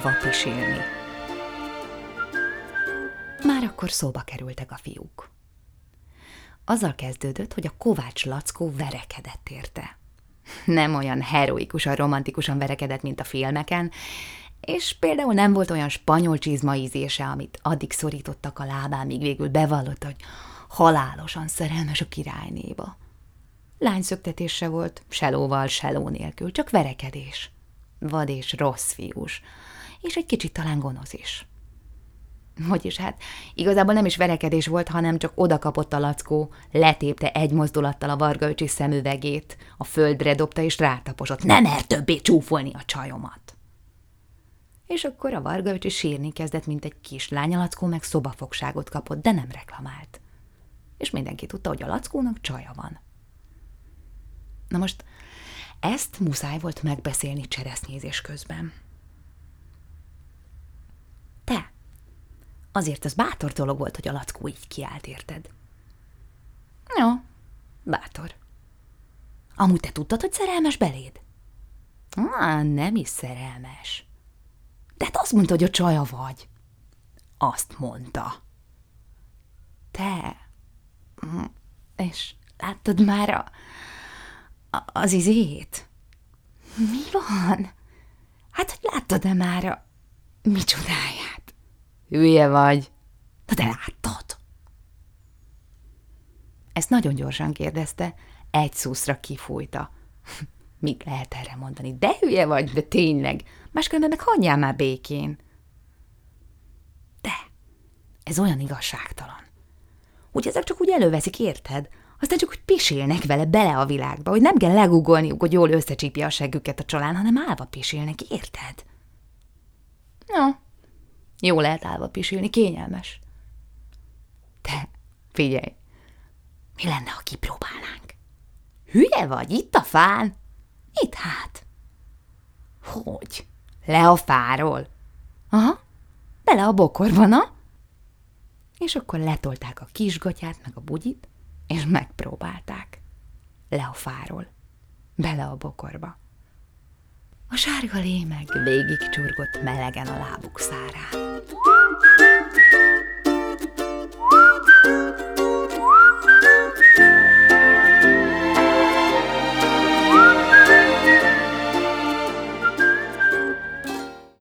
pisilni. Már akkor szóba kerültek a fiúk. Azzal kezdődött, hogy a Kovács Lackó verekedett érte. Nem olyan heroikusan, romantikusan verekedett, mint a filmeken, és például nem volt olyan spanyol csizma ízése, amit addig szorítottak a lábán, míg végül bevallott, hogy halálosan szerelmes a királynéba. Lányszöktetése volt, selóval, seló nélkül, csak verekedés. Vad és rossz fiús, és egy kicsit talán gonosz is. Vagyis hát igazából nem is verekedés volt, hanem csak oda kapott a lackó, letépte egy mozdulattal a vargaöcsi szemüvegét, a földre dobta és rátaposott. Nem mer többé csúfolni a csajomat. És akkor a vargaöcsi sírni kezdett, mint egy kislány, a lackó meg szobafogságot kapott, de nem reklamált. És mindenki tudta, hogy a lackónak csaja van. Na most ezt muszáj volt megbeszélni cseresznyézés közben. Te, azért az bátor dolog volt, hogy a lackó így kiállt, érted? Jó, bátor. Amúgy te tudtad, hogy szerelmes beléd? Á, nem is szerelmes. De hát azt mondta, hogy a csaja vagy. Azt mondta. Te. Hm, és láttad már a, a, az izét? Mi van? Hát, hogy láttad-e már a... Micsodáját? Hülye vagy. Na de láttad? Ezt nagyon gyorsan kérdezte, egy szuszra kifújta. Mit lehet erre mondani? De hülye vagy, de tényleg. Máskülönben meg hagyjál már békén. De, ez olyan igazságtalan. Úgy ezek csak úgy előveszik, érted? Aztán csak úgy pisélnek vele bele a világba, hogy nem kell legugolniuk, hogy jól összecsípja a seggüket a csalán, hanem állva pisélnek, érted? Ja, jó lehet állva pisilni, kényelmes. Te, figyelj, mi lenne, ha kipróbálnánk? Hülye vagy, itt a fán? Itt hát. Hogy? Le a fáról? Aha, bele a bokorba, na? És akkor letolták a kisgatyát, meg a bugyit, és megpróbálták. Le a fáról, bele a bokorba. A sárga lé meg végig csurgott melegen a lábuk szárán.